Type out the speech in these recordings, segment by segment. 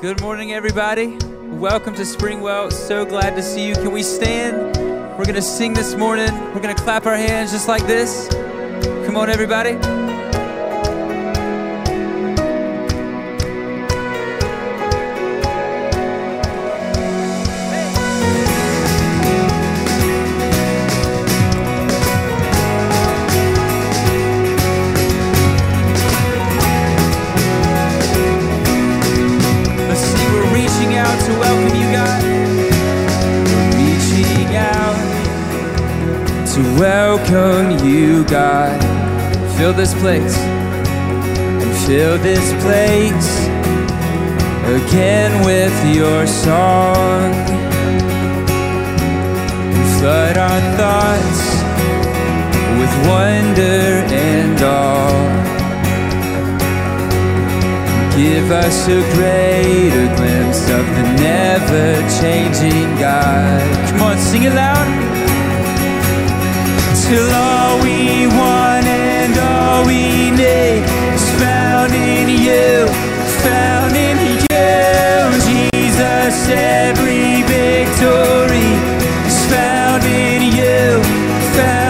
Good morning, everybody. Welcome to Springwell. So glad to see you. Can we stand? We're going to sing this morning. We're going to clap our hands just like this. Come on, everybody. To welcome you, God. Reaching out to welcome you, God. Fill this place and fill this place again with your song. And flood our thoughts with wonder and awe. Give us a greater glimpse of the never changing God. Come on, sing it loud. Till all we want and all we need is found in you, found in you. Jesus, every victory is found in you, found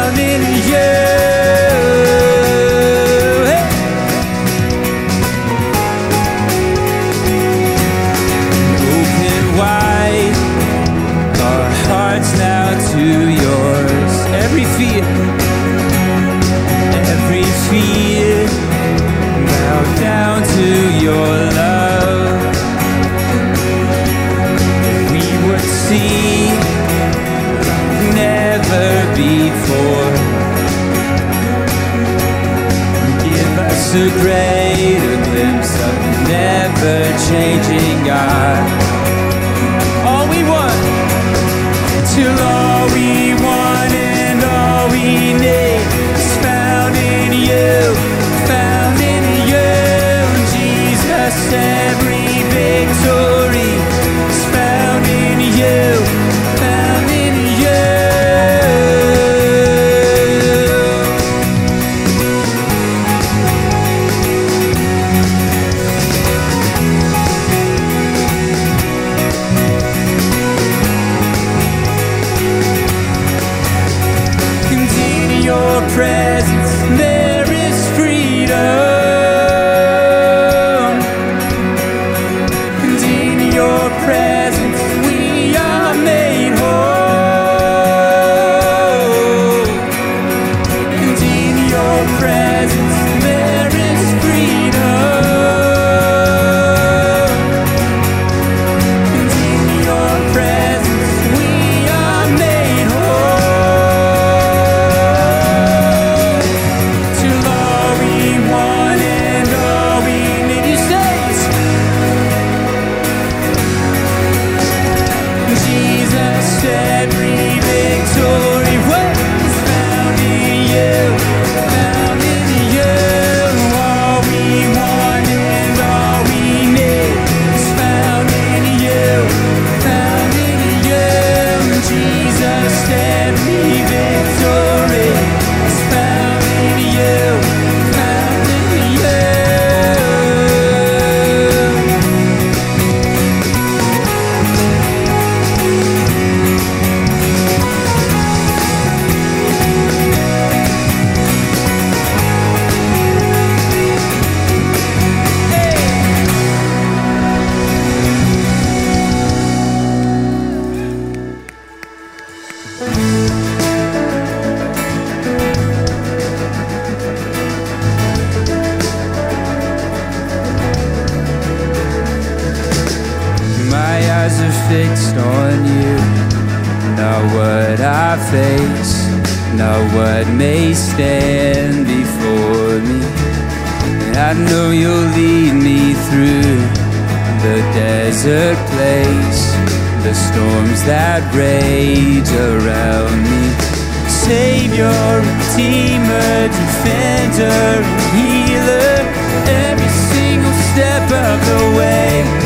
a greater glimpse of the never changing God I know you'll lead me through the desert place, the storms that rage around me. Savior, Redeemer, Defender, and Healer, every single step of the way.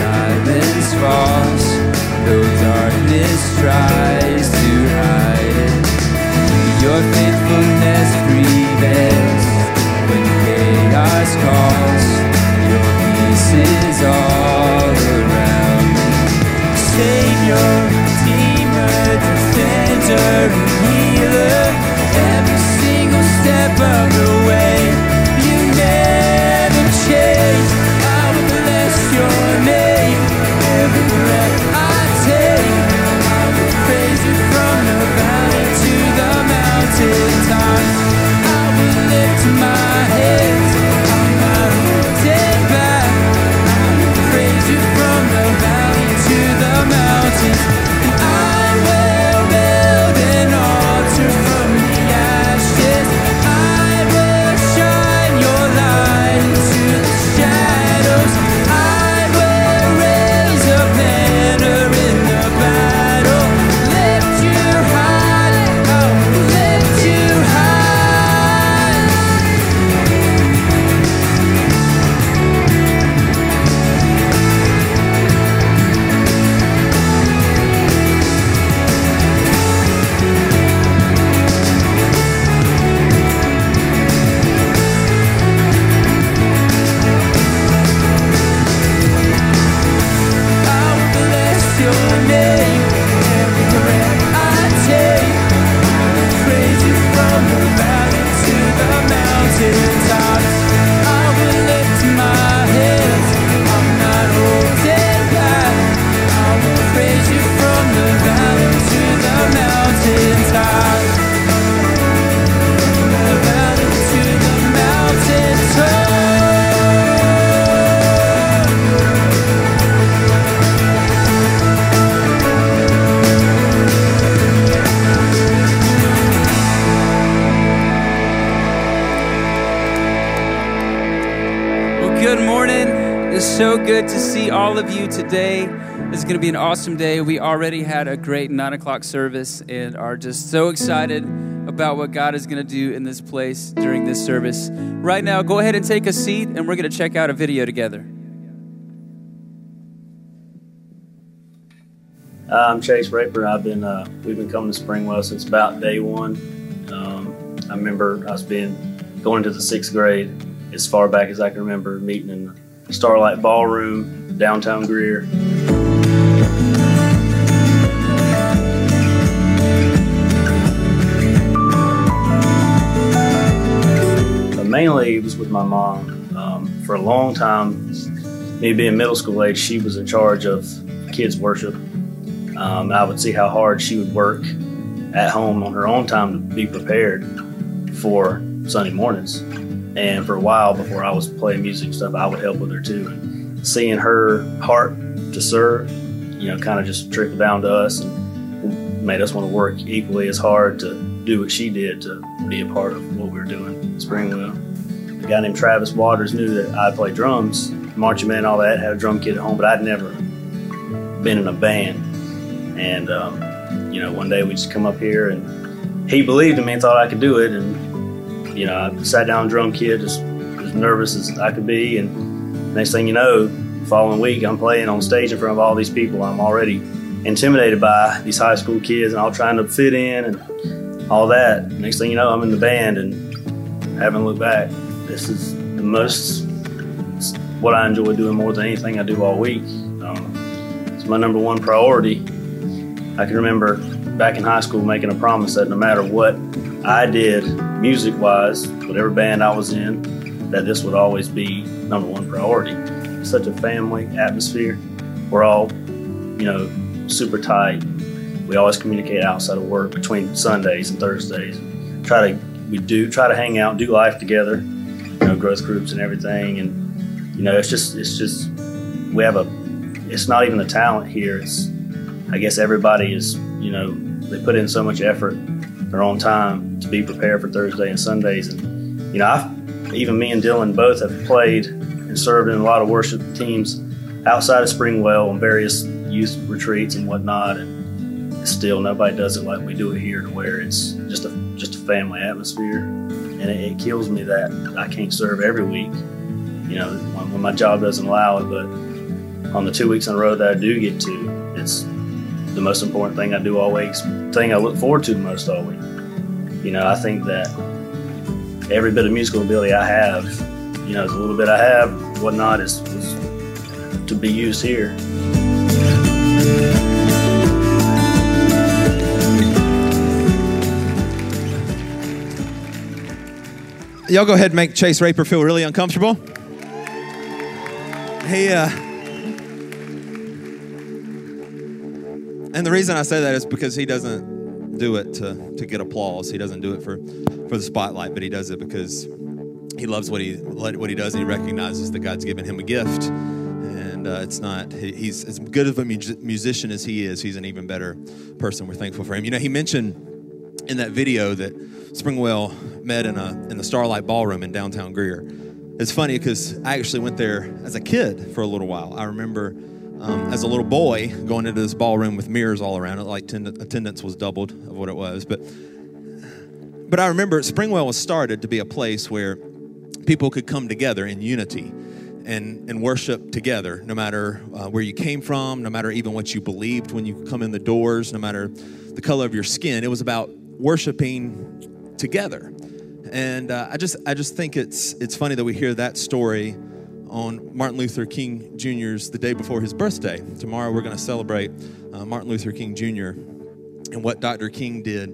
silence falls, though darkness tries to hide. Your faithfulness prevails when chaos calls. Your peace is all around. Savior, Redeemer, Defender, and Healer. Every single step of the way, my hands. Today. Is going to be an awesome day. We already had a great nine o'clock service and are just so excited about what God is going to do in this place during this service. Right now, go ahead and take a seat, and we're going to check out a video together. I'm Chase Raper. I've been uh, we've been coming to Springwell since about day one. Um, I remember I was being going to the sixth grade as far back as I can remember meeting in Starlight Ballroom downtown Greer. But mainly it was with my mom. Um, for a long time, me being middle school age, she was in charge of kids worship. Um, I would see how hard she would work at home on her own time to be prepared for Sunday mornings. And for a while, before I was playing music stuff, I would help with her too. And seeing her heart to serve, you know, kind of just trickled down to us and made us want to work equally as hard to do what she did to be a part of what we were doing in Springwell. A guy named Travis Waters knew that I played drums, marching band, all that, had a drum kit at home, but I'd never been in a band. And, um, you know, one day we just come up here and he believed in me and thought I could do it. And, you know, I sat down drum kit, just as nervous as I could be. And next thing you know, following week, I'm playing on stage in front of all these people I'm already intimidated by, these high school kids, and all trying to fit in and all that. Next thing you know, I'm in the band and haven't looked back. This is the most, what I enjoy doing more than anything I do all week. Um, it's my number one priority. I can remember back in high school making a promise that no matter what I did music wise, whatever band I was in, that this would always be number one priority. Such a family atmosphere. We're all, you know, super tight. We always communicate outside of work between Sundays and Thursdays. Try to we do try to hang out, do life together, you know, growth groups and everything. And you know, it's just it's just we have a it's not even the talent here. It's I guess everybody is, you know, they put in so much effort, their own time to be prepared for Thursday and Sundays. And, you know, I've, even me and Dylan both have played and served in a lot of worship teams outside of Springwell on various youth retreats and whatnot. And still, nobody does it like we do it here to where it's just a, just a family atmosphere. And it, it kills me that I can't serve every week, you know, when, when my job doesn't allow it. But on the two weeks in a row that I do get to, it's the most important thing I do all week, thing I look forward to most all week. You know, I think that every bit of musical ability I have, you know, the little bit I have, whatnot, is, is to be used here. Y'all go ahead and make Chase Raper feel really uncomfortable. He, uh, and the reason I say that is because he doesn't do it to, to get applause. He doesn't do it for, for the spotlight, but he does it because he loves what he what he does and he recognizes that God's given him a gift. And uh, it's not he's as good of a musician as he is. He's an even better person. We're thankful for him. You know, he mentioned in that video that Springwell met in a in the Starlight Ballroom in downtown Greer. It's funny because I actually went there as a kid for a little while. I remember um, as a little boy going into this ballroom with mirrors all around it, like ten- attendance was doubled of what it was. But but I remember Springwell was started to be a place where people could come together in unity and, and worship together, no matter uh, where you came from, no matter even what you believed when you come in the doors, no matter the color of your skin. It was about worshiping together. And uh, I just I just think it's it's funny that we hear that story on Martin Luther King Jr.'s the day before his birthday. Tomorrow we're going to celebrate uh, Martin Luther King Jr. and what Dr. King did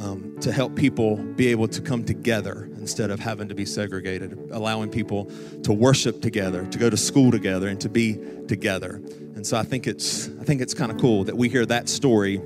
um, to help people be able to come together instead of having to be segregated, allowing people to worship together, to go to school together, and to be together. And so I think it's I think it's kind of cool that we hear that story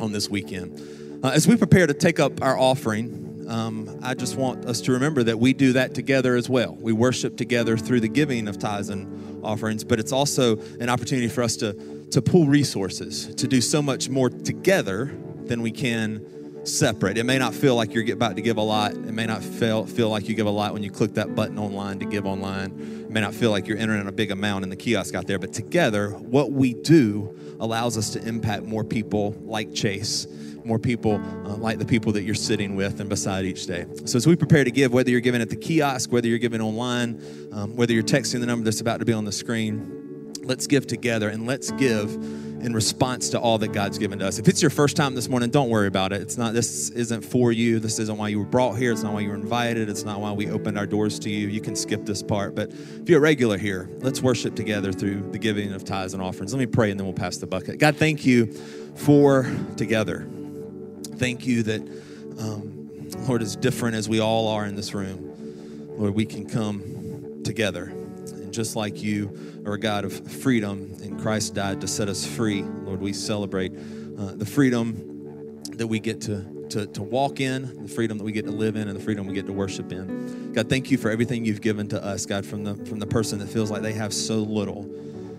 on this weekend. Uh, as we prepare to take up our offering, um, I just want us to remember that we do that together as well. We worship together through the giving of tithes and offerings, but it's also an opportunity for us to, to pool resources, to do so much more together than we can separate. It may not feel like you're about to give a lot. It may not feel, feel like you give a lot when you click that button online to give online. It may not feel like you're entering a big amount in the kiosk out there, but together, what we do allows us to impact more people like Chase more people uh, like the people that you're sitting with and beside each day. So, as we prepare to give, whether you're giving at the kiosk, whether you're giving online, um, whether you're texting the number that's about to be on the screen, let's give together and let's give in response to all that God's given to us. If it's your first time this morning, don't worry about it. It's not this isn't for you. This isn't why you were brought here. It's not why you were invited. It's not why we opened our doors to you. You can skip this part. But if you're a regular here, let's worship together through the giving of tithes and offerings. Let me pray and then we'll pass the bucket. God, thank you for together. Thank you that, um, Lord, as different as we all are in this room, Lord, we can come together. And just like you are a God of freedom, and Christ died to set us free, Lord, we celebrate uh, the freedom that we get to to, to walk in, the freedom that we get to live in, and the freedom we get to worship in. God, thank you for everything you've given to us, God, from the from the person that feels like they have so little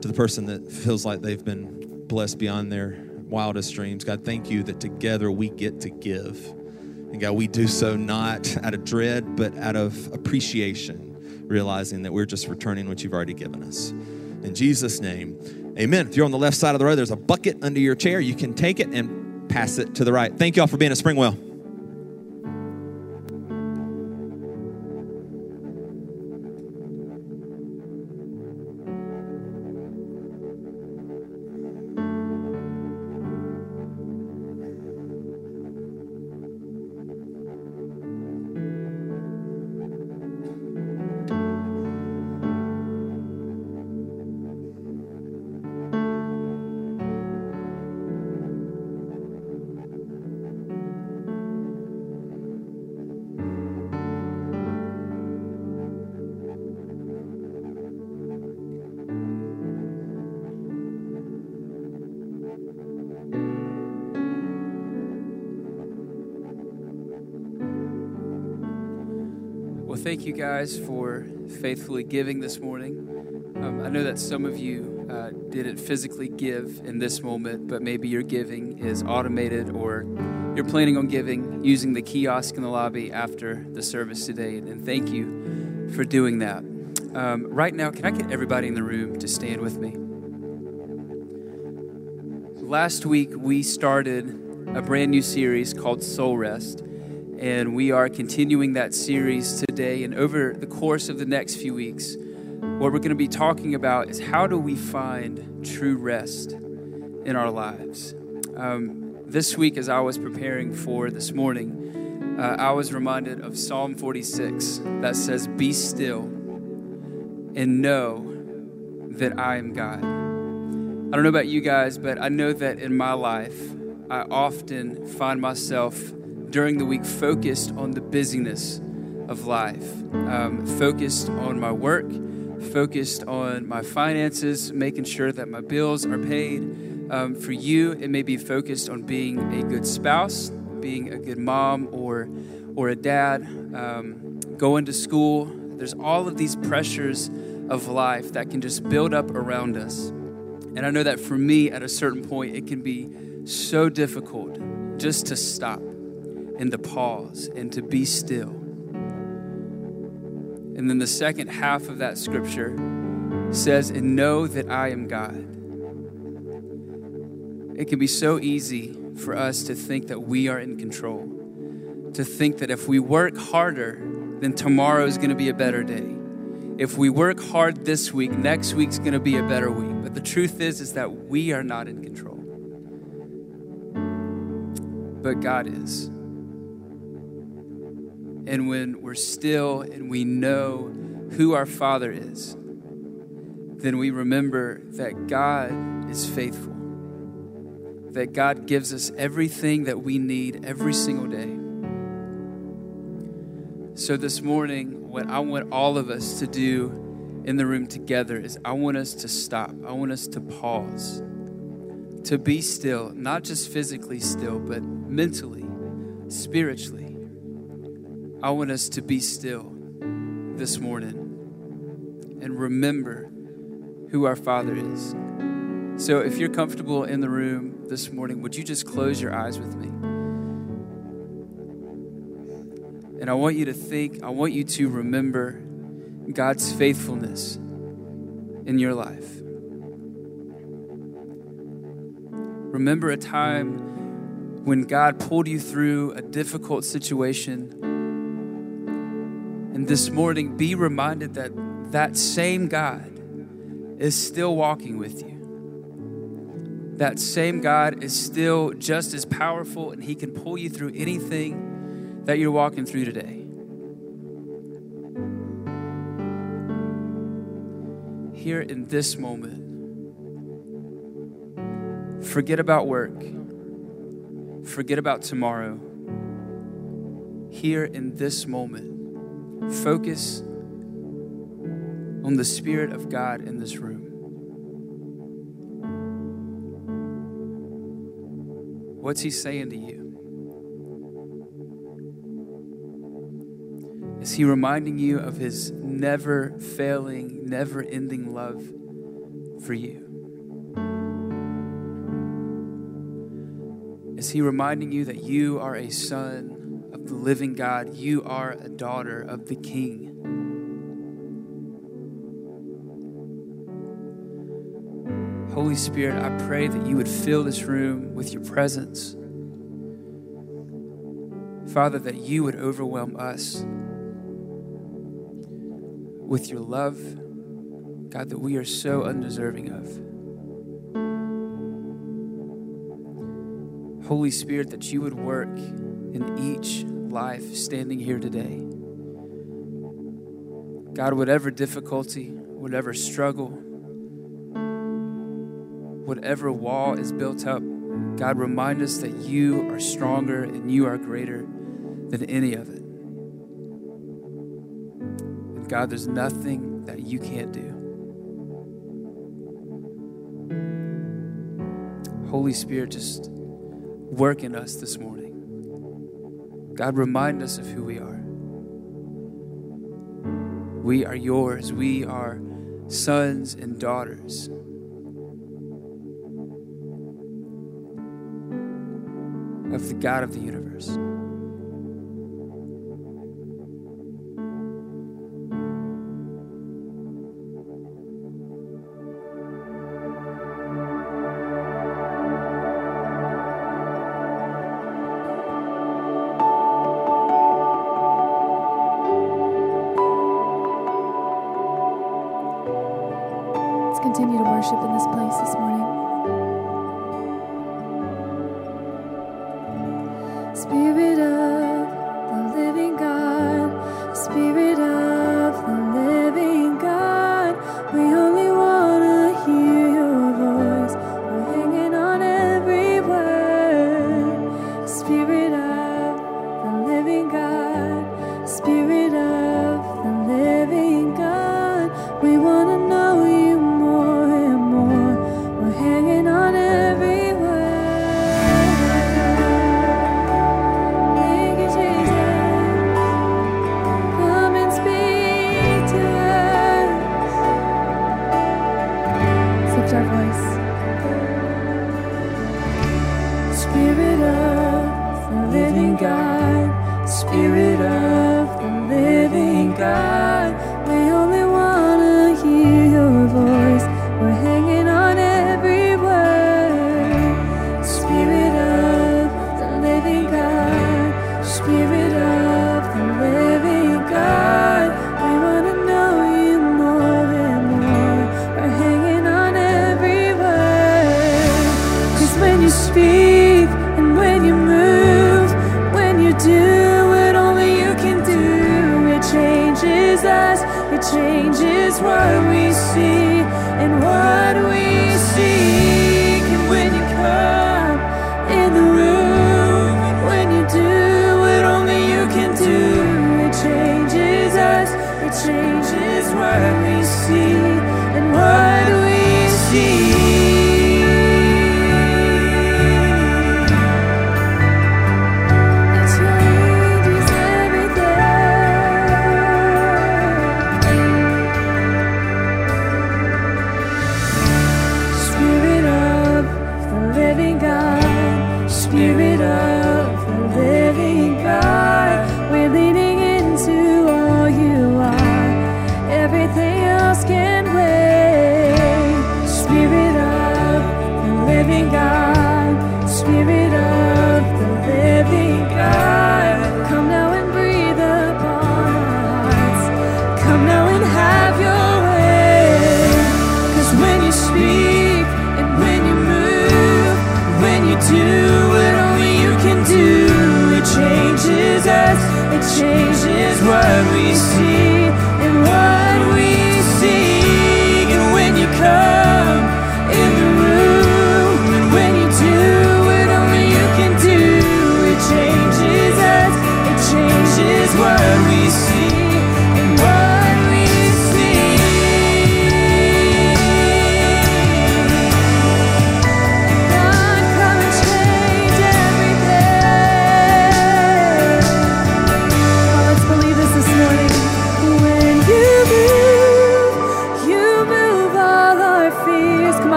to the person that feels like they've been blessed beyond their wildest dreams. God, thank you that together we get to give. And God, we do so not out of dread, but out of appreciation, realizing that we're just returning what you've already given us. In Jesus' name, amen. If you're on the left side of the road, there's a bucket under your chair. You can take it and pass it to the right. Thank you all for being at Springwell. Guys for faithfully giving this morning. Um, I know that some of you uh, didn't physically give in this moment, but maybe your giving is automated or you're planning on giving using the kiosk in the lobby after the service today. And thank you for doing that. Um, right now, can I get everybody in the room to stand with me? Last week, we started a brand new series called Soul Rest. And we are continuing that series today. And over the course of the next few weeks, what we're going to be talking about is how do we find true rest in our lives. Um, this week, as I was preparing for this morning, uh, I was reminded of Psalm 46 that says, Be still and know that I am God. I don't know about you guys, but I know that in my life, I often find myself during the week focused on the busyness of life, um, focused on my work, focused on my finances, making sure that my bills are paid. Um, for you, it may be focused on being a good spouse, being a good mom or, or a dad, um, going to school. There's all of these pressures of life that can just build up around us. And I know that for me, at a certain point, it can be so difficult just to stop and to pause and to be still. And then the second half of that scripture says, And know that I am God. It can be so easy for us to think that we are in control, to think that if we work harder, then tomorrow is going to be a better day. If we work hard this week, next week's going to be a better week. But the truth is is that we are not in control. But God is. And when we're still and we know who our Father is, then we remember that God is faithful, that God gives us everything that we need every single day. So, this morning, what I want all of us to do in the room together is I want us to stop, I want us to pause, to be still, not just physically still, but mentally, spiritually. I want us to be still this morning and remember who our Father is. So, if you're comfortable in the room this morning, would you just close your eyes with me? And I want you to think, I want you to remember God's faithfulness in your life. Remember a time when God pulled you through a difficult situation. And this morning, be reminded that that same God is still walking with you. That same God is still just as powerful, and He can pull you through anything that you're walking through today. Here in this moment, forget about work, forget about tomorrow. Here in this moment, focus on the Spirit of God in this room. What's He saying to you? Is He reminding you of His never failing, never ending love for you? Is He reminding you that you are a son the living God? You are a daughter of the King. Holy Spirit, I pray that you would fill this room with your presence. Father, that you would overwhelm us with your love, God, that we are so undeserving of. Holy Spirit, that you would work in each life standing here today. God, whatever difficulty, whatever struggle, whatever wall is built up, God, remind us that you are stronger and you are greater than any of it. And God, there's nothing that you can't do. Holy Spirit, just work in us this morning. God, remind us of who we are. We are yours. We are sons and daughters. Of the God of the universe.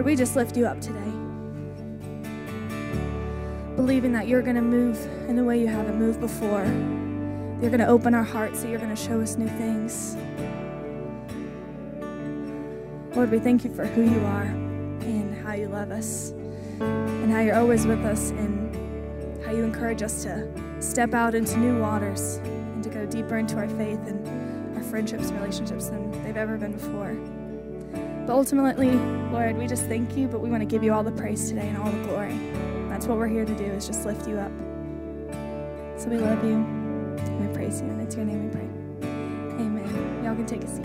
Lord, we just lift you up today. Believing that you're going to move in the way you haven't moved before. You're going to open our hearts, so you're going to show us new things. Lord, we thank you for who you are and how you love us and how you're always with us and how you encourage us to step out into new waters and to go deeper into our faith and our friendships and relationships than they've ever been before. But ultimately, Lord, we just thank you, but we want to give you all the praise today and all the glory. That's what we're here to do is just lift you up. So we love you and we praise you, and it's your name we pray. Amen. Y'all can take a seat.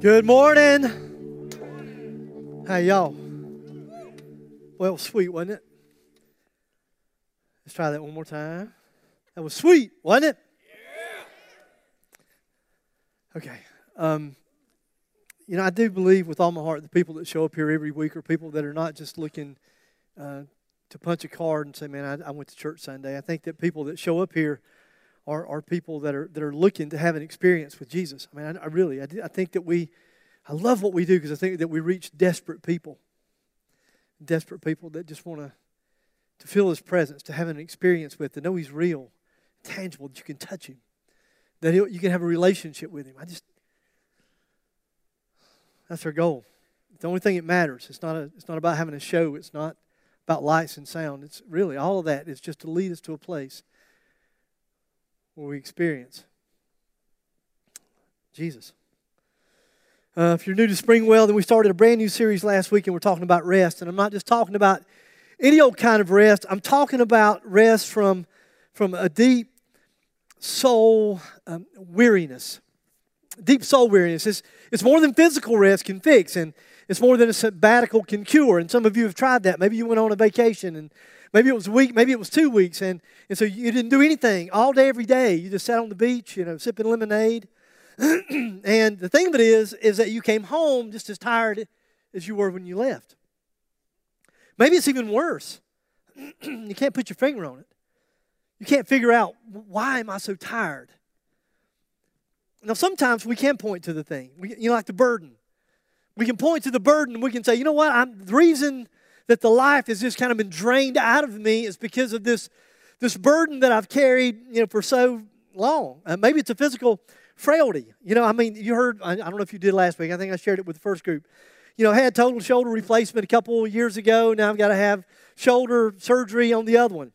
Good morning. Hey, y'all. Well, sweet, wasn't it? Let's try that one more time. That was sweet, wasn't it? Okay. Um, you know, I do believe with all my heart the people that show up here every week are people that are not just looking uh, to punch a card and say, man, I, I went to church Sunday. I think that people that show up here are, are people that are, that are looking to have an experience with Jesus. I mean, I, I really, I, I think that we, I love what we do because I think that we reach desperate people. Desperate people that just want to, to feel His presence, to have an experience with, to know He's real, tangible, that you can touch Him, that you can have a relationship with Him. I just, that's our goal. It's the only thing that matters. It's not, a, it's not about having a show. It's not about lights and sound. It's really all of that is just to lead us to a place where we experience Jesus. Uh, if you're new to Springwell, then we started a brand new series last week and we're talking about rest. And I'm not just talking about any old kind of rest, I'm talking about rest from, from a deep soul um, weariness. Deep soul weariness. It's, it's more than physical rest can fix, and it's more than a sabbatical can cure. And some of you have tried that. Maybe you went on a vacation and maybe it was a week, maybe it was two weeks, and, and so you didn't do anything all day, every day. You just sat on the beach, you know, sipping lemonade. and the thing of it is, is that you came home just as tired as you were when you left. Maybe it's even worse. you can't put your finger on it. You can't figure out why am I so tired. Now, sometimes we can point to the thing. We, you know, like the burden. We can point to the burden. We can say, you know what? I'm, the reason that the life has just kind of been drained out of me is because of this, this burden that I've carried, you know, for so long. Uh, maybe it's a physical frailty. You know, I mean, you heard, I, I don't know if you did last week, I think I shared it with the first group. You know, I had total shoulder replacement a couple years ago. Now I've got to have shoulder surgery on the other one.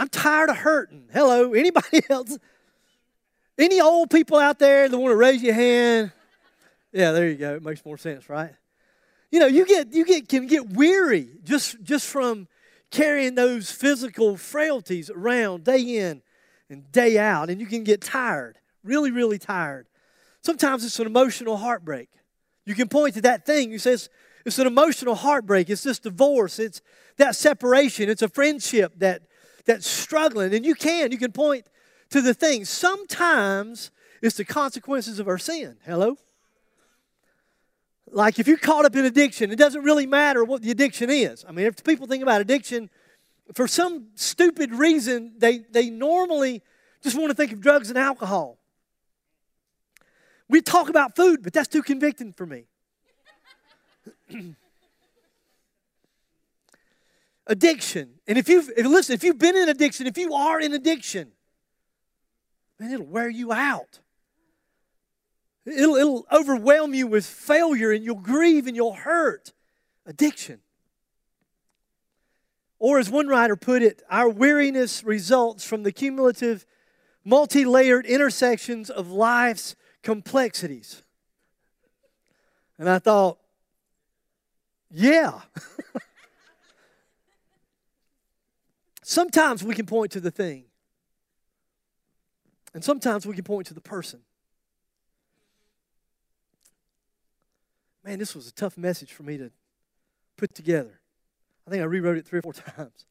I'm tired of hurting. Hello, anybody else? Any old people out there that want to raise your hand? Yeah, there you go. It makes more sense, right? You know, you get you get can get weary just just from carrying those physical frailties around day in and day out, and you can get tired, really, really tired. Sometimes it's an emotional heartbreak. You can point to that thing. You say it's, it's an emotional heartbreak. It's this divorce. It's that separation. It's a friendship that that's struggling, and you can you can point to the thing. Sometimes it's the consequences of our sin. Hello. Like if you're caught up in addiction, it doesn't really matter what the addiction is. I mean, if people think about addiction, for some stupid reason, they, they normally just want to think of drugs and alcohol. We talk about food, but that's too convicting for me. addiction. And if you've, if, listen, if you've been in addiction, if you are in addiction, man, it'll wear you out. It'll, it'll overwhelm you with failure and you'll grieve and you'll hurt. Addiction. Or, as one writer put it, our weariness results from the cumulative, multi layered intersections of life's complexities. And I thought, yeah. sometimes we can point to the thing, and sometimes we can point to the person. Man, this was a tough message for me to put together. I think I rewrote it three or four times.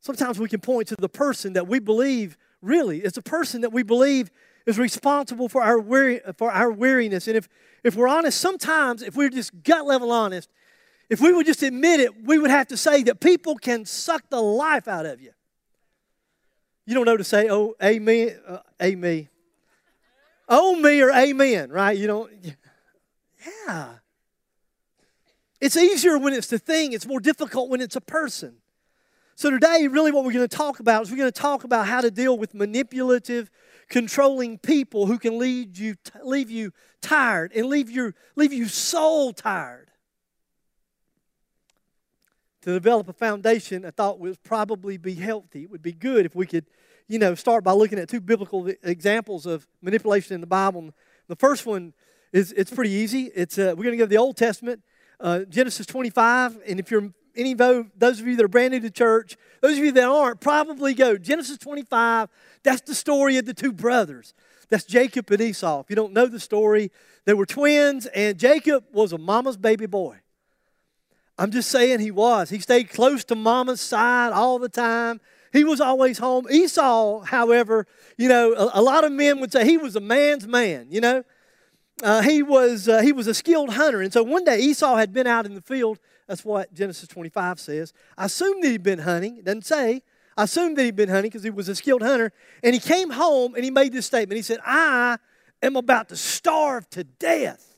Sometimes we can point to the person that we believe really. is the person that we believe is responsible for our, weary, for our weariness. And if, if we're honest, sometimes, if we're just gut level honest, if we would just admit it, we would have to say that people can suck the life out of you. You don't know to say, oh, amen, uh, amen. Oh, me or amen, right? You don't, yeah. It's easier when it's the thing, it's more difficult when it's a person. So, today, really, what we're going to talk about is we're going to talk about how to deal with manipulative, controlling people who can lead you, leave you tired and leave you, leave you soul tired. To develop a foundation, I thought would probably be healthy. It would be good if we could, you know, start by looking at two biblical examples of manipulation in the Bible. The first one is it's pretty easy. It's uh, we're going to go to the Old Testament, uh, Genesis 25, and if you're any of those of you that are brand new to church, those of you that aren't, probably go Genesis 25. That's the story of the two brothers. That's Jacob and Esau. If you don't know the story, they were twins, and Jacob was a mama's baby boy. I'm just saying he was. He stayed close to mama's side all the time. He was always home. Esau, however, you know, a, a lot of men would say he was a man's man, you know. Uh, he, was, uh, he was a skilled hunter. And so one day Esau had been out in the field. That's what Genesis 25 says. I assume that he'd been hunting. It doesn't say. I assume that he'd been hunting because he was a skilled hunter. And he came home and he made this statement. He said, I am about to starve to death.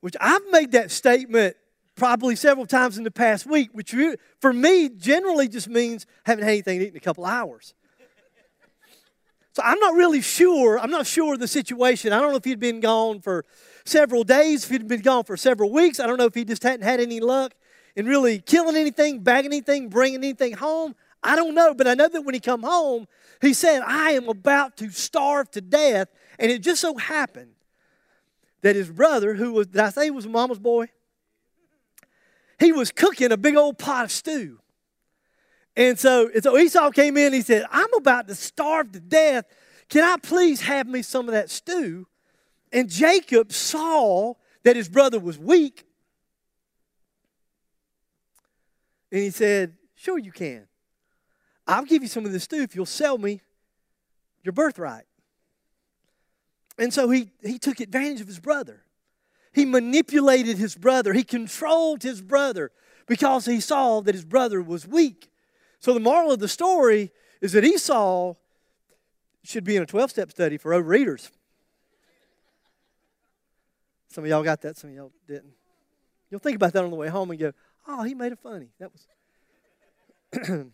Which I've made that statement probably several times in the past week, which for me generally just means haven't had anything to eat in a couple hours. So I'm not really sure. I'm not sure of the situation. I don't know if he'd been gone for several days, if he'd been gone for several weeks. I don't know if he just hadn't had any luck in really killing anything, bagging anything, bringing anything home. I don't know, but I know that when he come home, he said, "I am about to starve to death," and it just so happened that his brother, who was did I say was mama's boy? He was cooking a big old pot of stew. And so, and so Esau came in he said, I'm about to starve to death. Can I please have me some of that stew? And Jacob saw that his brother was weak. And he said, Sure, you can. I'll give you some of this stew if you'll sell me your birthright. And so he, he took advantage of his brother. He manipulated his brother, he controlled his brother because he saw that his brother was weak. So, the moral of the story is that Esau should be in a 12 step study for overeaters. Some of y'all got that, some of y'all didn't. You'll think about that on the way home and go, oh, he made it funny. That was.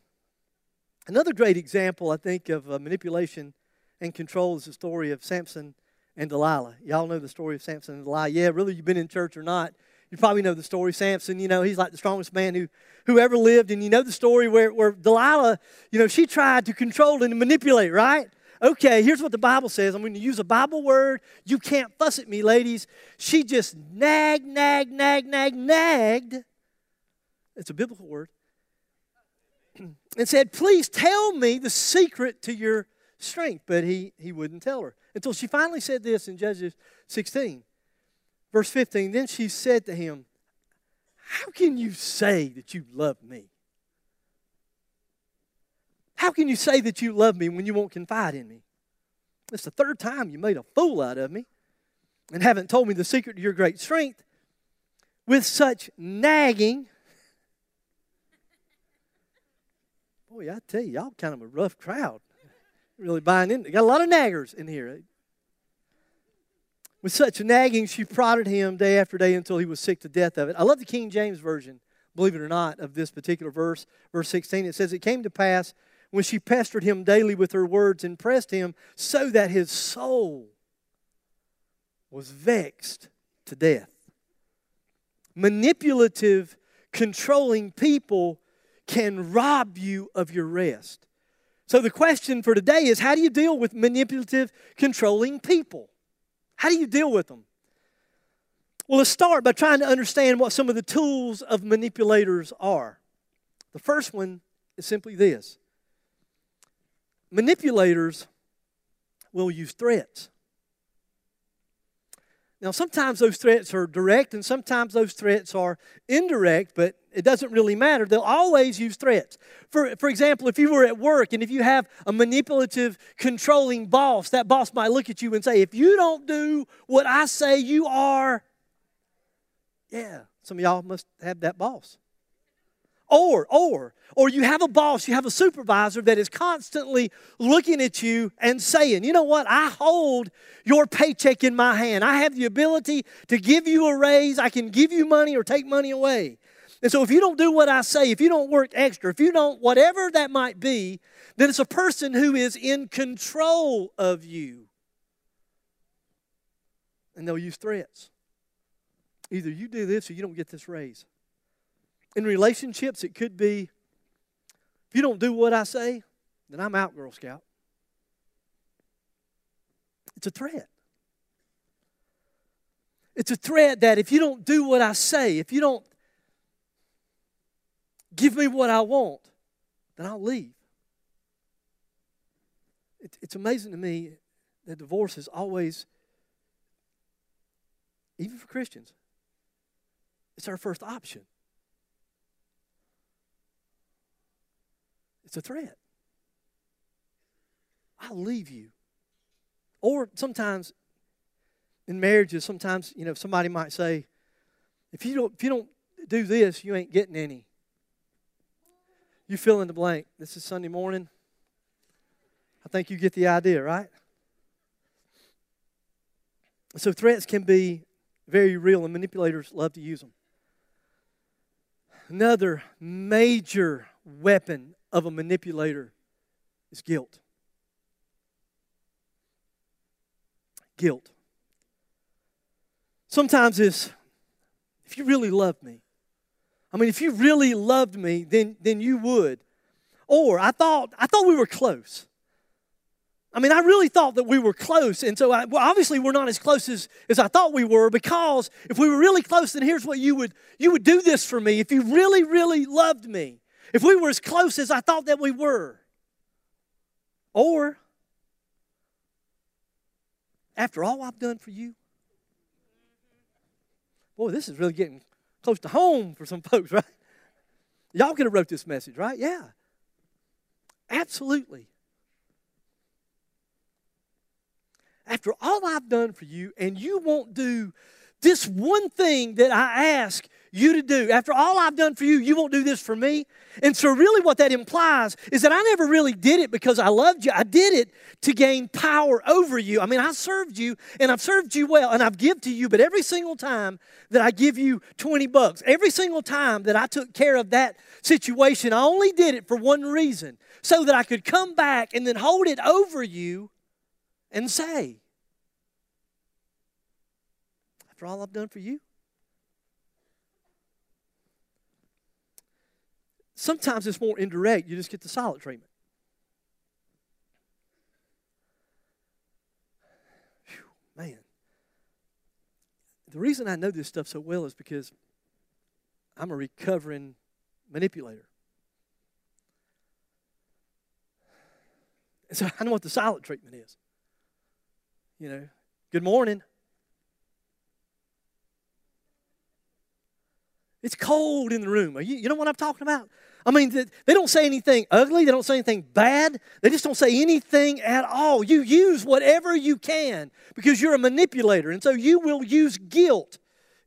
Another great example, I think, of uh, manipulation and control is the story of Samson and Delilah. Y'all know the story of Samson and Delilah. Yeah, really, you've been in church or not. You probably know the story. Samson, you know, he's like the strongest man who, who ever lived. And you know the story where, where Delilah, you know, she tried to control and manipulate, right? Okay, here's what the Bible says. I'm going to use a Bible word. You can't fuss at me, ladies. She just nagged, nagged, nagged, nagged, nagged. It's a biblical word. and said, Please tell me the secret to your strength. But he, he wouldn't tell her until she finally said this in Judges 16, verse 15. Then she said to him, How can you say that you love me? How can you say that you love me when you won't confide in me? It's the third time you made a fool out of me and haven't told me the secret to your great strength. With such nagging, boy, I tell you, y'all kind of a rough crowd really buying in. Got a lot of naggers in here. With such nagging, she prodded him day after day until he was sick to death of it. I love the King James Version, believe it or not, of this particular verse, verse 16. It says, It came to pass when she pestered him daily with her words and pressed him so that his soul was vexed to death. Manipulative, controlling people can rob you of your rest. So, the question for today is how do you deal with manipulative, controlling people? How do you deal with them? Well, let's start by trying to understand what some of the tools of manipulators are. The first one is simply this manipulators will use threats. Now, sometimes those threats are direct and sometimes those threats are indirect, but it doesn't really matter. They'll always use threats. For, for example, if you were at work and if you have a manipulative, controlling boss, that boss might look at you and say, If you don't do what I say, you are. Yeah, some of y'all must have that boss. Or, or, or you have a boss, you have a supervisor that is constantly looking at you and saying, you know what, I hold your paycheck in my hand. I have the ability to give you a raise, I can give you money or take money away. And so if you don't do what I say, if you don't work extra, if you don't, whatever that might be, then it's a person who is in control of you. And they'll use threats. Either you do this or you don't get this raise. In relationships, it could be if you don't do what I say, then I'm out, Girl Scout. It's a threat. It's a threat that if you don't do what I say, if you don't give me what I want, then I'll leave. it's amazing to me that divorce is always, even for Christians, it's our first option. It's a threat. I'll leave you. Or sometimes in marriages, sometimes, you know, somebody might say, if you don't, if you don't do this, you ain't getting any. You fill in the blank. This is Sunday morning. I think you get the idea, right? So threats can be very real, and manipulators love to use them. Another major weapon of a manipulator is guilt. Guilt. Sometimes it's if you really loved me. I mean, if you really loved me, then, then you would. Or I thought I thought we were close. I mean, I really thought that we were close. And so, I, well, obviously, we're not as close as, as I thought we were because if we were really close, then here's what you would you would do this for me if you really, really loved me. If we were as close as I thought that we were. Or, after all I've done for you, boy, this is really getting close to home for some folks, right? Y'all could have wrote this message, right? Yeah. Absolutely. After all I've done for you, and you won't do this one thing that I ask you to do. After all I've done for you, you won't do this for me. And so, really, what that implies is that I never really did it because I loved you. I did it to gain power over you. I mean, I served you and I've served you well and I've given to you, but every single time that I give you 20 bucks, every single time that I took care of that situation, I only did it for one reason so that I could come back and then hold it over you and say, After all I've done for you, Sometimes it's more indirect. You just get the silent treatment. Whew, man. The reason I know this stuff so well is because I'm a recovering manipulator. And so I know what the silent treatment is. You know, good morning. It's cold in the room. You, you know what I'm talking about? I mean, they don't say anything ugly, they don't say anything bad, they just don't say anything at all. You use whatever you can because you're a manipulator, and so you will use guilt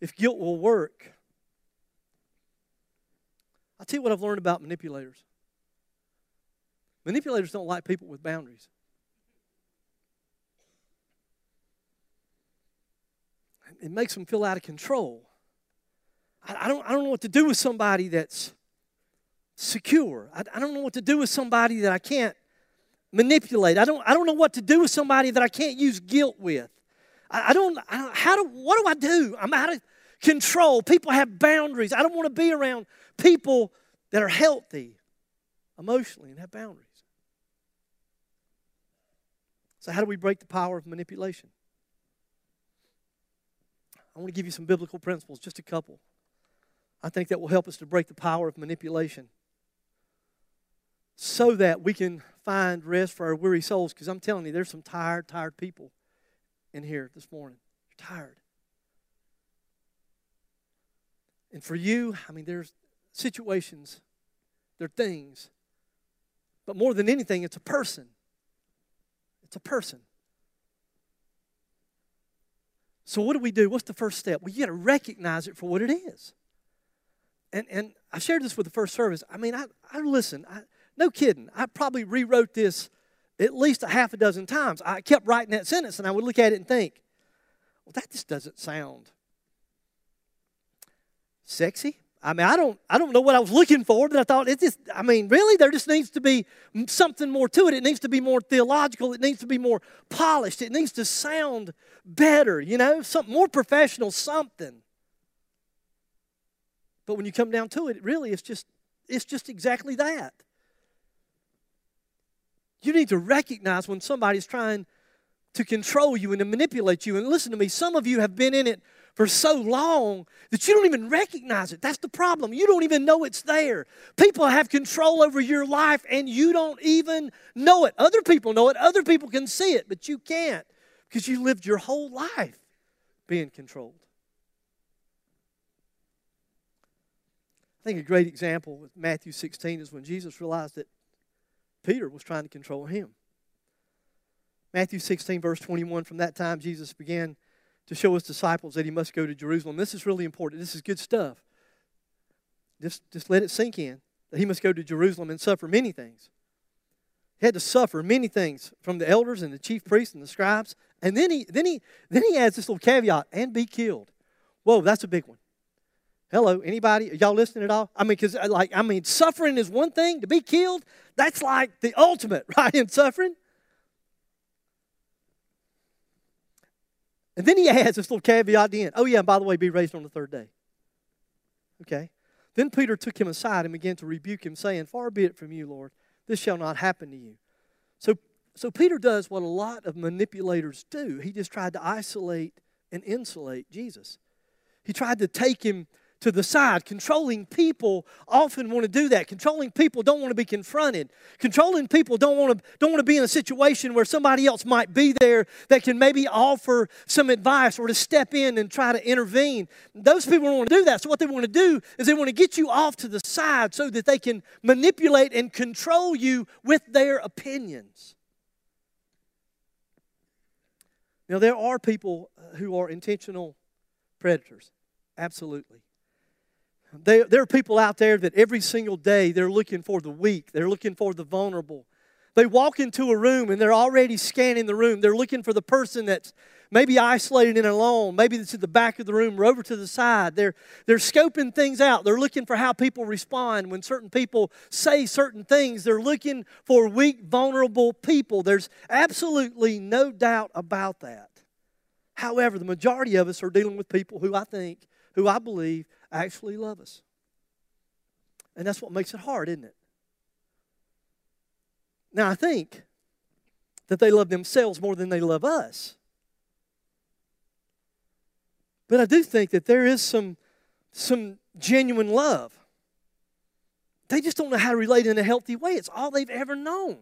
if guilt will work. I'll tell you what I've learned about manipulators. Manipulators don't like people with boundaries. It makes them feel out of control. I, don't, I don't know what to do with somebody that's secure. I, I don't know what to do with somebody that I can't manipulate. I don't, I don't know what to do with somebody that I can't use guilt with. I, I, don't, I don't, how do, what do I do? I'm out of control. People have boundaries. I don't want to be around people that are healthy emotionally and have boundaries. So, how do we break the power of manipulation? I want to give you some biblical principles, just a couple. I think that will help us to break the power of manipulation so that we can find rest for our weary souls. Because I'm telling you, there's some tired, tired people in here this morning. You're tired. And for you, I mean, there's situations, there are things, but more than anything, it's a person. It's a person. So, what do we do? What's the first step? Well, you got to recognize it for what it is. And, and I shared this with the first service. I mean, I, I listen, I, no kidding. I probably rewrote this at least a half a dozen times. I kept writing that sentence and I would look at it and think, well, that just doesn't sound sexy. I mean, I don't, I don't know what I was looking for, but I thought it just, I mean, really, there just needs to be something more to it. It needs to be more theological. It needs to be more polished. It needs to sound better, you know, something more professional, something. But when you come down to it, really, it's just, it's just exactly that. You need to recognize when somebody's trying to control you and to manipulate you. And listen to me, some of you have been in it for so long that you don't even recognize it. That's the problem. You don't even know it's there. People have control over your life and you don't even know it. Other people know it, other people can see it, but you can't because you lived your whole life being controlled. Think a great example with Matthew 16 is when Jesus realized that Peter was trying to control him. Matthew 16, verse 21, from that time Jesus began to show his disciples that he must go to Jerusalem. This is really important. This is good stuff. Just, just let it sink in that he must go to Jerusalem and suffer many things. He had to suffer many things from the elders and the chief priests and the scribes. And then he, then he, then he adds this little caveat and be killed. Whoa, that's a big one. Hello, anybody? Y'all listening at all? I mean, because uh, like, I mean, suffering is one thing. To be killed, that's like the ultimate, right? In suffering. And then he adds this little caveat end. Oh, yeah, and by the way, be raised on the third day. Okay. Then Peter took him aside and began to rebuke him, saying, Far be it from you, Lord, this shall not happen to you. So, so Peter does what a lot of manipulators do. He just tried to isolate and insulate Jesus. He tried to take him to the side. Controlling people often want to do that. Controlling people don't want to be confronted. Controlling people don't want to don't want to be in a situation where somebody else might be there that can maybe offer some advice or to step in and try to intervene. Those people don't want to do that. So what they want to do is they want to get you off to the side so that they can manipulate and control you with their opinions. Now there are people uh, who are intentional predators. Absolutely. They, there are people out there that every single day they're looking for the weak, they're looking for the vulnerable. They walk into a room and they're already scanning the room. They're looking for the person that's maybe isolated and alone, maybe that's at the back of the room or over to the side. They're, they're scoping things out. They're looking for how people respond when certain people say certain things. They're looking for weak, vulnerable people. There's absolutely no doubt about that. However, the majority of us are dealing with people who I think, who I believe actually love us. And that's what makes it hard, isn't it? Now, I think that they love themselves more than they love us. But I do think that there is some, some genuine love. They just don't know how to relate in a healthy way. It's all they've ever known.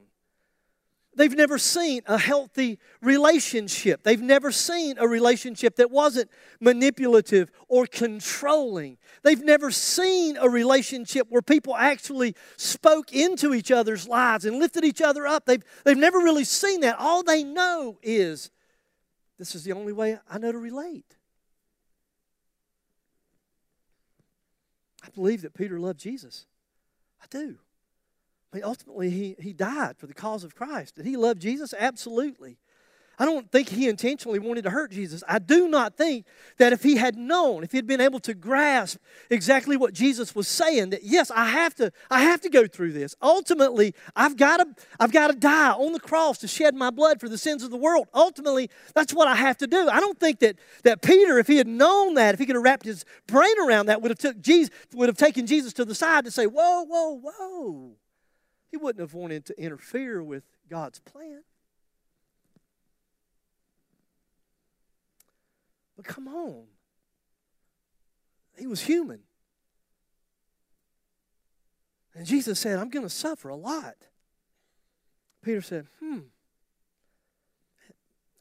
They've never seen a healthy relationship. They've never seen a relationship that wasn't manipulative or controlling. They've never seen a relationship where people actually spoke into each other's lives and lifted each other up. They've, they've never really seen that. All they know is this is the only way I know to relate. I believe that Peter loved Jesus. I do. Ultimately, he, he died for the cause of Christ. Did he love Jesus? Absolutely. I don't think he intentionally wanted to hurt Jesus. I do not think that if he had known, if he had been able to grasp exactly what Jesus was saying, that yes, I have to, I have to go through this. Ultimately, I've got to, I've got to die on the cross to shed my blood for the sins of the world. Ultimately, that's what I have to do. I don't think that that Peter, if he had known that, if he could have wrapped his brain around that, would have took Jesus, would have taken Jesus to the side to say, "Whoa, whoa, whoa." He wouldn't have wanted to interfere with God's plan. But come on. He was human. And Jesus said, I'm going to suffer a lot. Peter said, Hmm.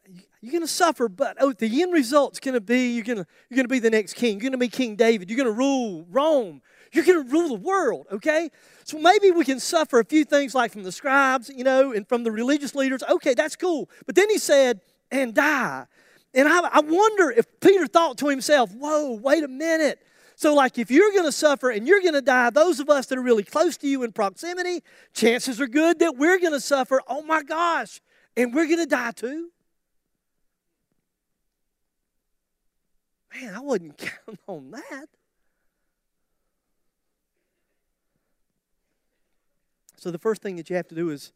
You, You're going to suffer, but oh, the end result's going to be you're going to you're going to be the next king. You're going to be King David. You're going to rule Rome. You're going to rule the world, okay? So maybe we can suffer a few things like from the scribes, you know, and from the religious leaders. Okay, that's cool. But then he said, and die. And I, I wonder if Peter thought to himself, whoa, wait a minute. So, like, if you're going to suffer and you're going to die, those of us that are really close to you in proximity, chances are good that we're going to suffer. Oh my gosh, and we're going to die too. Man, I wasn't counting on that. So, the first thing that you have to do is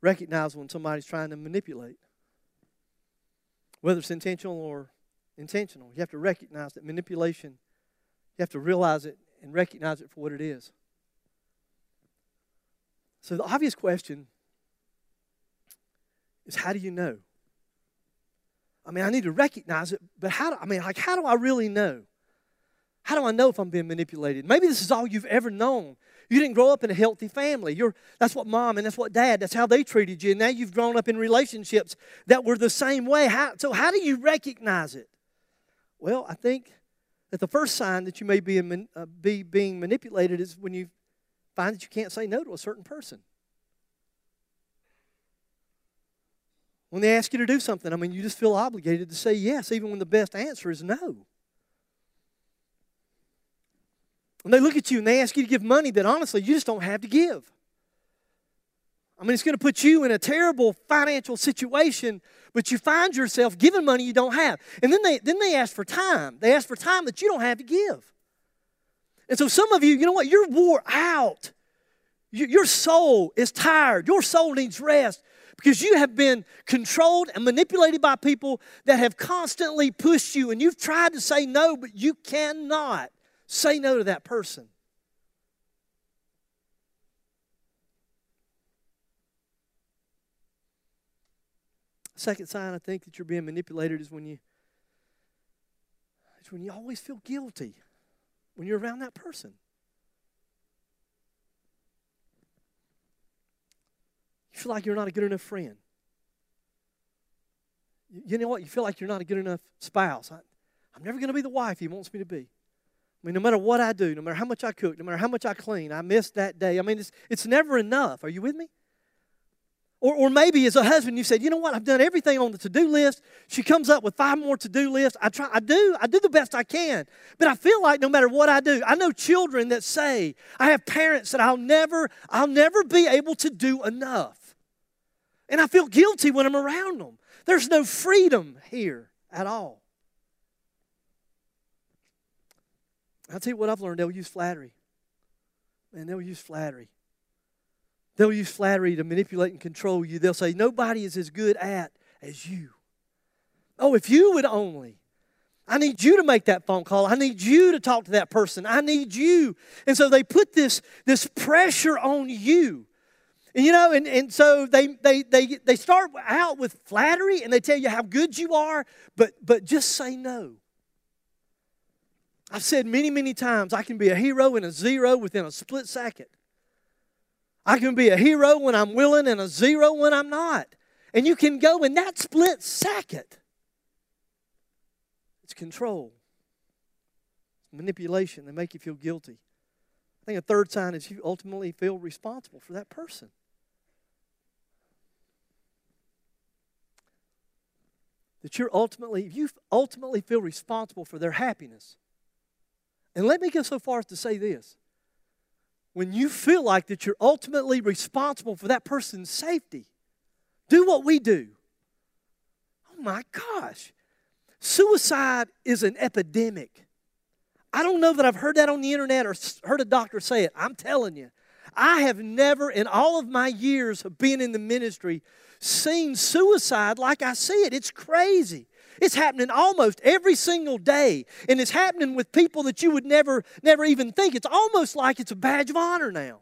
recognize when somebody's trying to manipulate, whether it's intentional or intentional. You have to recognize that manipulation you have to realize it and recognize it for what it is. So, the obvious question is how do you know? I mean, I need to recognize it, but how do I mean, like, how do I really know? How do I know if I'm being manipulated? Maybe this is all you've ever known. You didn't grow up in a healthy family. You're, that's what mom and that's what dad, that's how they treated you. And now you've grown up in relationships that were the same way. How, so, how do you recognize it? Well, I think that the first sign that you may be, uh, be being manipulated is when you find that you can't say no to a certain person. When they ask you to do something, I mean, you just feel obligated to say yes, even when the best answer is no. When they look at you and they ask you to give money that honestly you just don't have to give. I mean, it's going to put you in a terrible financial situation, but you find yourself giving money you don't have. And then they, then they ask for time. They ask for time that you don't have to give. And so some of you, you know what? You're wore out. Your soul is tired. Your soul needs rest because you have been controlled and manipulated by people that have constantly pushed you, and you've tried to say no, but you cannot say no to that person. Second sign I think that you're being manipulated is when you it's when you always feel guilty when you're around that person. You feel like you're not a good enough friend. You know what? You feel like you're not a good enough spouse. I, I'm never going to be the wife he wants me to be. I mean, no matter what I do, no matter how much I cook, no matter how much I clean, I miss that day. I mean, it's, it's never enough. Are you with me? Or, or maybe as a husband, you said, you know what, I've done everything on the to-do list. She comes up with five more to-do lists. I try, I do, I do the best I can. But I feel like no matter what I do, I know children that say, I have parents that I'll never, I'll never be able to do enough. And I feel guilty when I'm around them. There's no freedom here at all. I'll tell you what I've learned, they'll use flattery. Man, they'll use flattery. They'll use flattery to manipulate and control you. They'll say, Nobody is as good at as you. Oh, if you would only. I need you to make that phone call. I need you to talk to that person. I need you. And so they put this, this pressure on you. And you know, and, and so they, they, they, they start out with flattery and they tell you how good you are, but, but just say no. I've said many, many times I can be a hero and a zero within a split second. I can be a hero when I'm willing and a zero when I'm not. And you can go in that split second. It's control, manipulation. They make you feel guilty. I think a third sign is you ultimately feel responsible for that person. That you're ultimately, you ultimately feel responsible for their happiness. And let me go so far as to say this when you feel like that you're ultimately responsible for that person's safety, do what we do. Oh my gosh. Suicide is an epidemic. I don't know that I've heard that on the internet or heard a doctor say it. I'm telling you. I have never, in all of my years of being in the ministry, seen suicide like I see it. It's crazy. It's happening almost every single day. And it's happening with people that you would never, never even think. It's almost like it's a badge of honor now.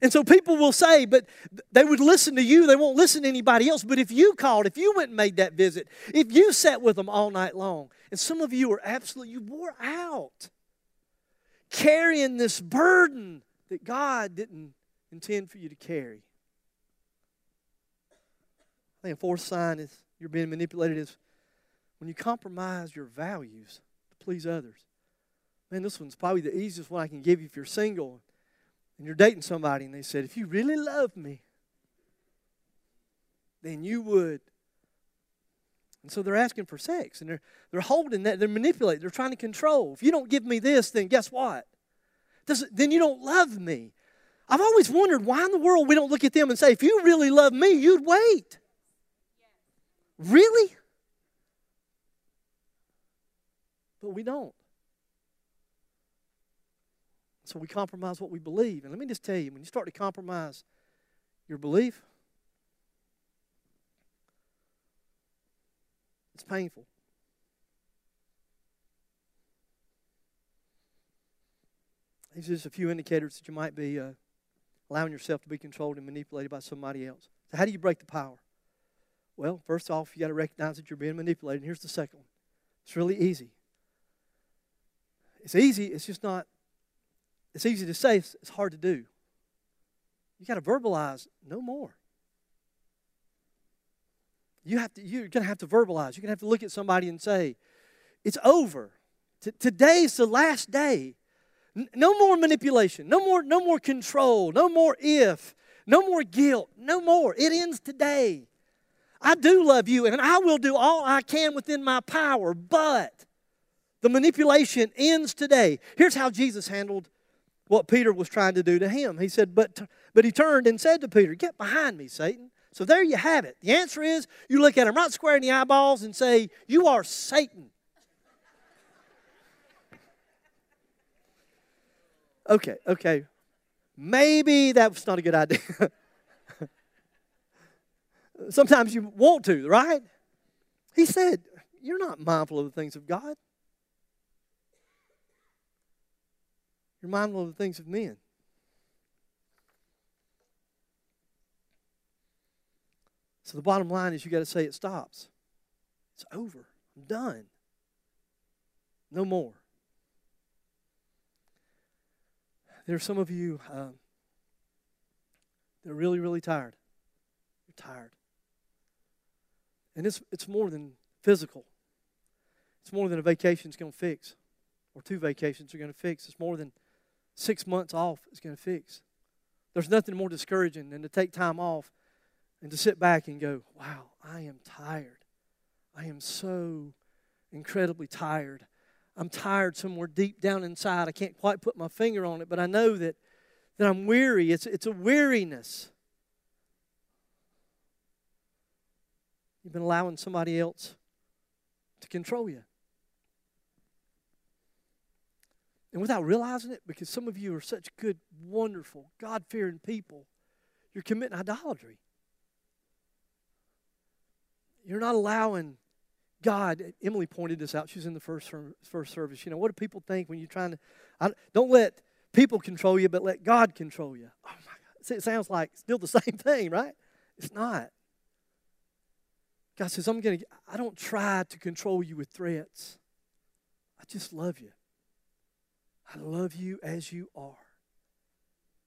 And so people will say, but they would listen to you, they won't listen to anybody else. But if you called, if you went and made that visit, if you sat with them all night long, and some of you are absolutely, you wore out carrying this burden that God didn't intend for you to carry. A fourth sign is you're being manipulated is when you compromise your values to please others. Man, this one's probably the easiest one I can give you if you're single and you're dating somebody and they said, if you really love me, then you would. And so they're asking for sex and they're, they're holding that, they're manipulating, they're trying to control. If you don't give me this, then guess what? Does, then you don't love me. I've always wondered why in the world we don't look at them and say, if you really love me, you'd wait. Really? But we don't. So we compromise what we believe. And let me just tell you, when you start to compromise your belief, it's painful. These are just a few indicators that you might be uh, allowing yourself to be controlled and manipulated by somebody else. So, how do you break the power? Well, first off, you got to recognize that you're being manipulated. And here's the second one it's really easy. It's easy, it's just not, it's easy to say, it's, it's hard to do. You got to verbalize no more. You have to, you're going to have to verbalize. You're going to have to look at somebody and say, it's over. T- today's the last day. N- no more manipulation. No more, no more control. No more if. No more guilt. No more. It ends today. I do love you, and I will do all I can within my power, but the manipulation ends today. Here's how Jesus handled what Peter was trying to do to him. He said, But, but he turned and said to Peter, Get behind me, Satan. So there you have it. The answer is you look at him right square in the eyeballs and say, You are Satan. Okay, okay. Maybe that was not a good idea. Sometimes you want to, right? He said, You're not mindful of the things of God. You're mindful of the things of men. So the bottom line is you got to say it stops. It's over. I'm done. No more. There are some of you um, that are really, really tired. You're tired. And it's, it's more than physical. It's more than a vacation's going to fix, or two vacations are going to fix. It's more than six months off is going to fix. There's nothing more discouraging than to take time off and to sit back and go, wow, I am tired. I am so incredibly tired. I'm tired somewhere deep down inside. I can't quite put my finger on it, but I know that, that I'm weary. It's, it's a weariness. You've been allowing somebody else to control you. And without realizing it, because some of you are such good, wonderful, God fearing people, you're committing idolatry. You're not allowing God. Emily pointed this out. She was in the first first service. You know, what do people think when you're trying to? I, don't let people control you, but let God control you. Oh my God! It sounds like still the same thing, right? It's not. God says, I'm going to, I don't try to control you with threats. I just love you. I love you as you are,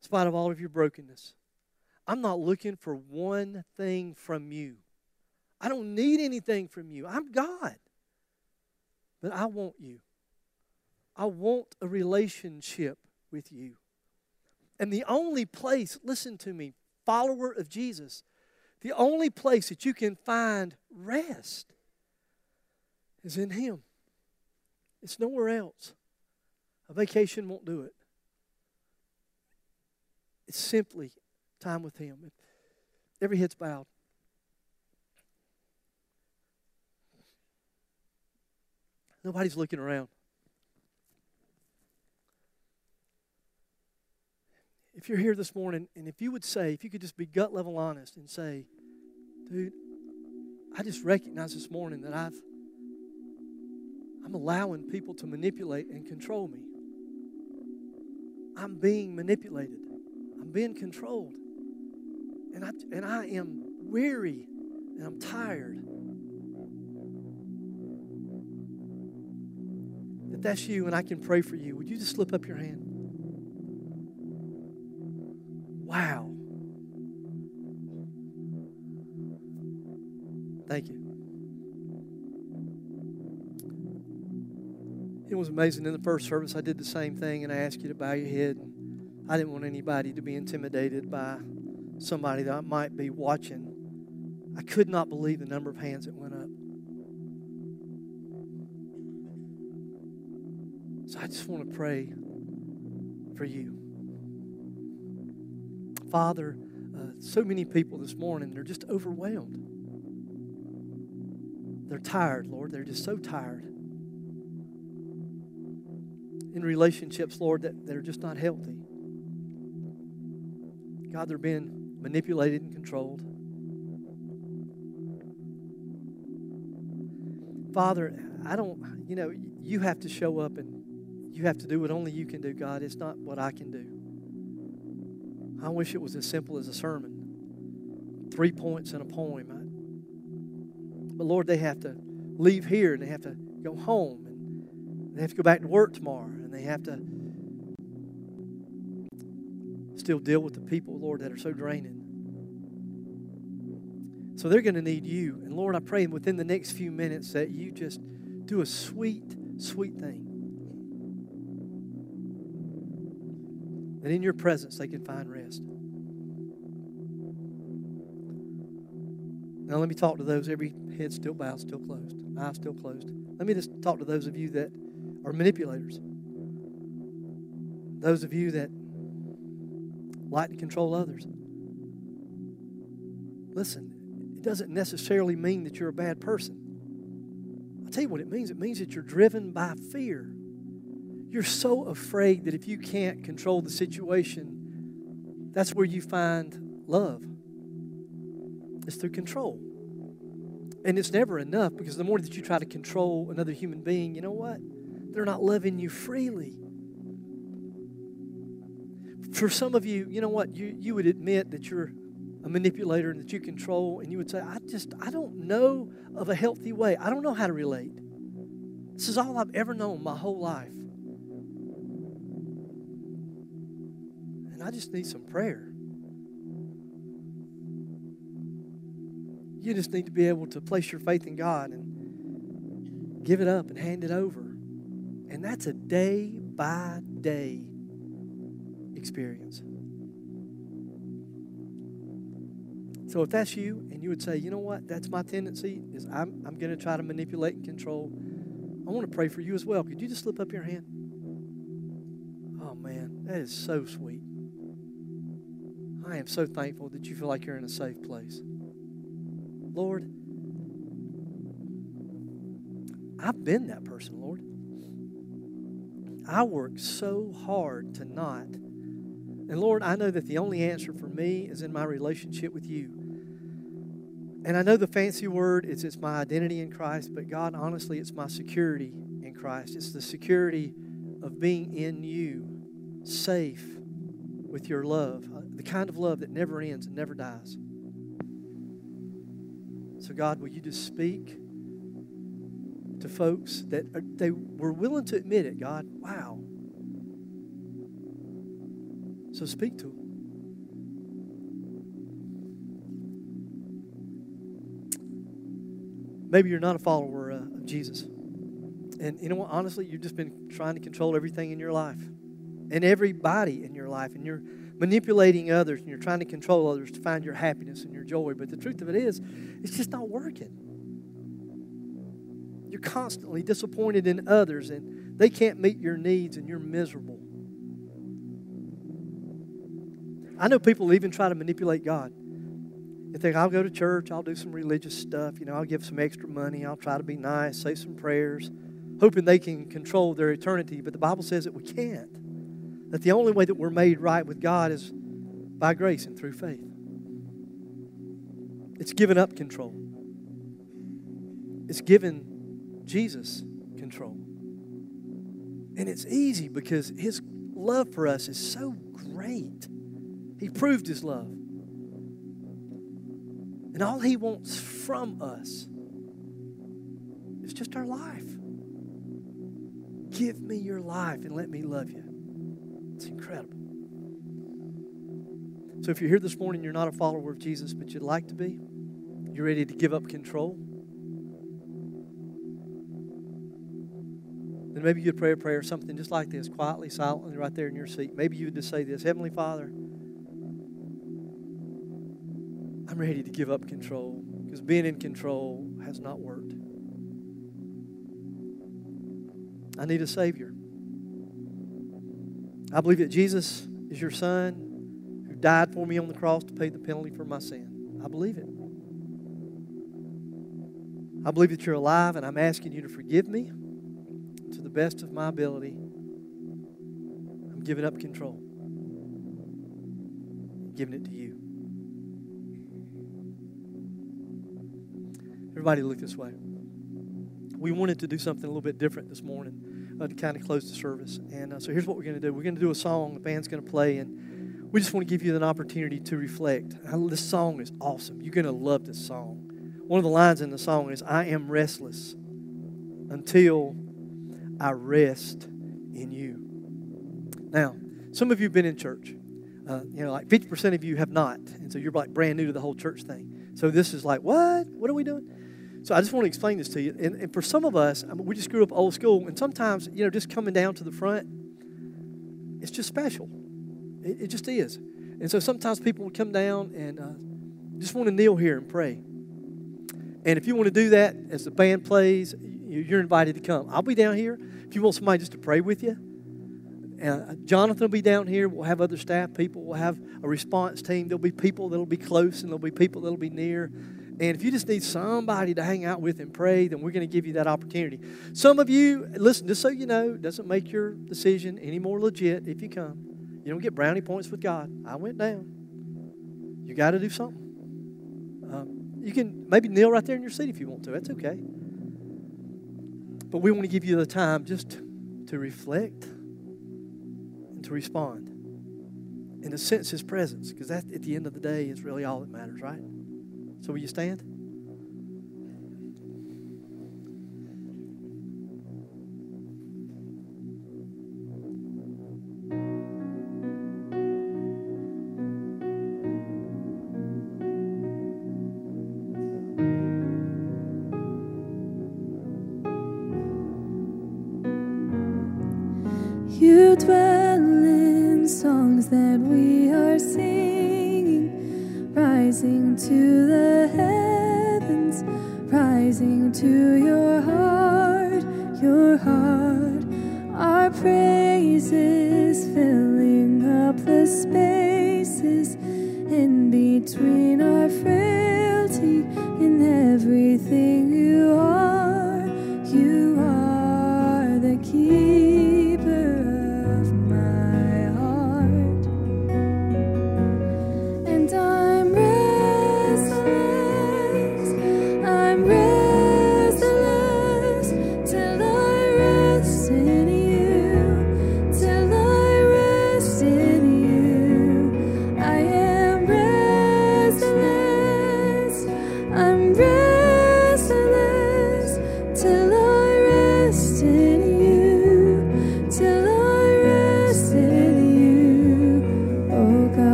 in spite of all of your brokenness. I'm not looking for one thing from you. I don't need anything from you. I'm God. But I want you. I want a relationship with you. And the only place, listen to me, follower of Jesus, the only place that you can find rest is in Him. It's nowhere else. A vacation won't do it. It's simply time with Him. Every head's bowed. Nobody's looking around. If you're here this morning and if you would say, if you could just be gut level honest and say, dude, I just recognize this morning that I've I'm allowing people to manipulate and control me. I'm being manipulated. I'm being controlled. And I and I am weary and I'm tired. If that's you and I can pray for you, would you just slip up your hand? Amazing. In the first service, I did the same thing, and I asked you to bow your head. I didn't want anybody to be intimidated by somebody that might be watching. I could not believe the number of hands that went up. So I just want to pray for you. Father, uh, so many people this morning, they're just overwhelmed. They're tired, Lord. They're just so tired. In relationships, Lord, that, that are just not healthy. God, they're being manipulated and controlled. Father, I don't, you know, you have to show up and you have to do what only you can do, God. It's not what I can do. I wish it was as simple as a sermon, three points in a poem. But Lord, they have to leave here and they have to go home and they have to go back to work tomorrow and they have to still deal with the people, Lord, that are so draining. So they're going to need you. And Lord, I pray within the next few minutes that you just do a sweet, sweet thing. That in your presence they can find rest. Now, let me talk to those, every head still bowed, still closed, eyes still closed. Let me just talk to those of you that are manipulators. Those of you that like to control others. Listen, it doesn't necessarily mean that you're a bad person. I'll tell you what it means it means that you're driven by fear. You're so afraid that if you can't control the situation, that's where you find love. It's through control. And it's never enough because the more that you try to control another human being, you know what? They're not loving you freely. For some of you, you know what? You, you would admit that you're a manipulator and that you control, and you would say, I just, I don't know of a healthy way. I don't know how to relate. This is all I've ever known my whole life. And I just need some prayer. You just need to be able to place your faith in God and give it up and hand it over. And that's a day by day experience. So if that's you and you would say, you know what, that's my tendency, is I'm, I'm going to try to manipulate and control, I want to pray for you as well. Could you just slip up your hand? Oh man, that is so sweet. I am so thankful that you feel like you're in a safe place. Lord, I've been that person, Lord. I work so hard to not. And Lord, I know that the only answer for me is in my relationship with you. And I know the fancy word is it's my identity in Christ, but God, honestly, it's my security in Christ. It's the security of being in you, safe with your love, uh, the kind of love that never ends and never dies. So, God, will you just speak to folks that are, they were willing to admit it, God? Wow. So, speak to them. Maybe you're not a follower uh, of Jesus. And you know what? Honestly, you've just been trying to control everything in your life and everybody in your life. And you're manipulating others and you're trying to control others to find your happiness and your joy. But the truth of it is, it's just not working. You're constantly disappointed in others and they can't meet your needs and you're miserable. I know people even try to manipulate God. They think, I'll go to church, I'll do some religious stuff, you know, I'll give some extra money, I'll try to be nice, say some prayers, hoping they can control their eternity. But the Bible says that we can't that the only way that we're made right with God is by grace and through faith. It's giving up control. It's given Jesus control. And it's easy because his love for us is so great. He proved his love. And all he wants from us is just our life. Give me your life and let me love you. It's incredible. So if you're here this morning, you're not a follower of Jesus, but you'd like to be, you're ready to give up control? Then maybe you'd pray a prayer, something just like this, quietly, silently, right there in your seat. Maybe you would just say this Heavenly Father, I'm ready to give up control because being in control has not worked. I need a Savior. I believe that Jesus is your Son who died for me on the cross to pay the penalty for my sin. I believe it. I believe that you're alive, and I'm asking you to forgive me to the best of my ability. I'm giving up control, I'm giving it to you. Everybody, look this way. We wanted to do something a little bit different this morning uh, to kind of close the service. And uh, so here's what we're going to do we're going to do a song, the band's going to play, and we just want to give you an opportunity to reflect. This song is awesome. You're going to love this song. One of the lines in the song is I am restless until I rest in you. Now, some of you have been in church. Uh, you know, like 50% of you have not. And so you're like brand new to the whole church thing. So this is like, what? What are we doing? So I just want to explain this to you. And, and for some of us, I mean, we just grew up old school. And sometimes, you know, just coming down to the front, it's just special. It, it just is. And so sometimes people will come down and uh, just want to kneel here and pray. And if you want to do that as the band plays, you're invited to come. I'll be down here. If you want somebody just to pray with you, uh, Jonathan will be down here. We'll have other staff people. We'll have a response team. There'll be people that'll be close and there'll be people that'll be near. And if you just need somebody to hang out with and pray, then we're going to give you that opportunity. Some of you, listen, just so you know, doesn't make your decision any more legit if you come. You don't get brownie points with God. I went down. You got to do something. Um, you can maybe kneel right there in your seat if you want to. That's okay. But we want to give you the time just to reflect and to respond and to sense His presence because that, at the end of the day, is really all that matters, right? So, will you stand?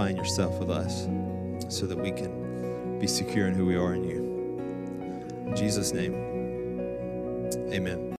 identifying yourself with us so that we can be secure in who we are in you. In Jesus' name.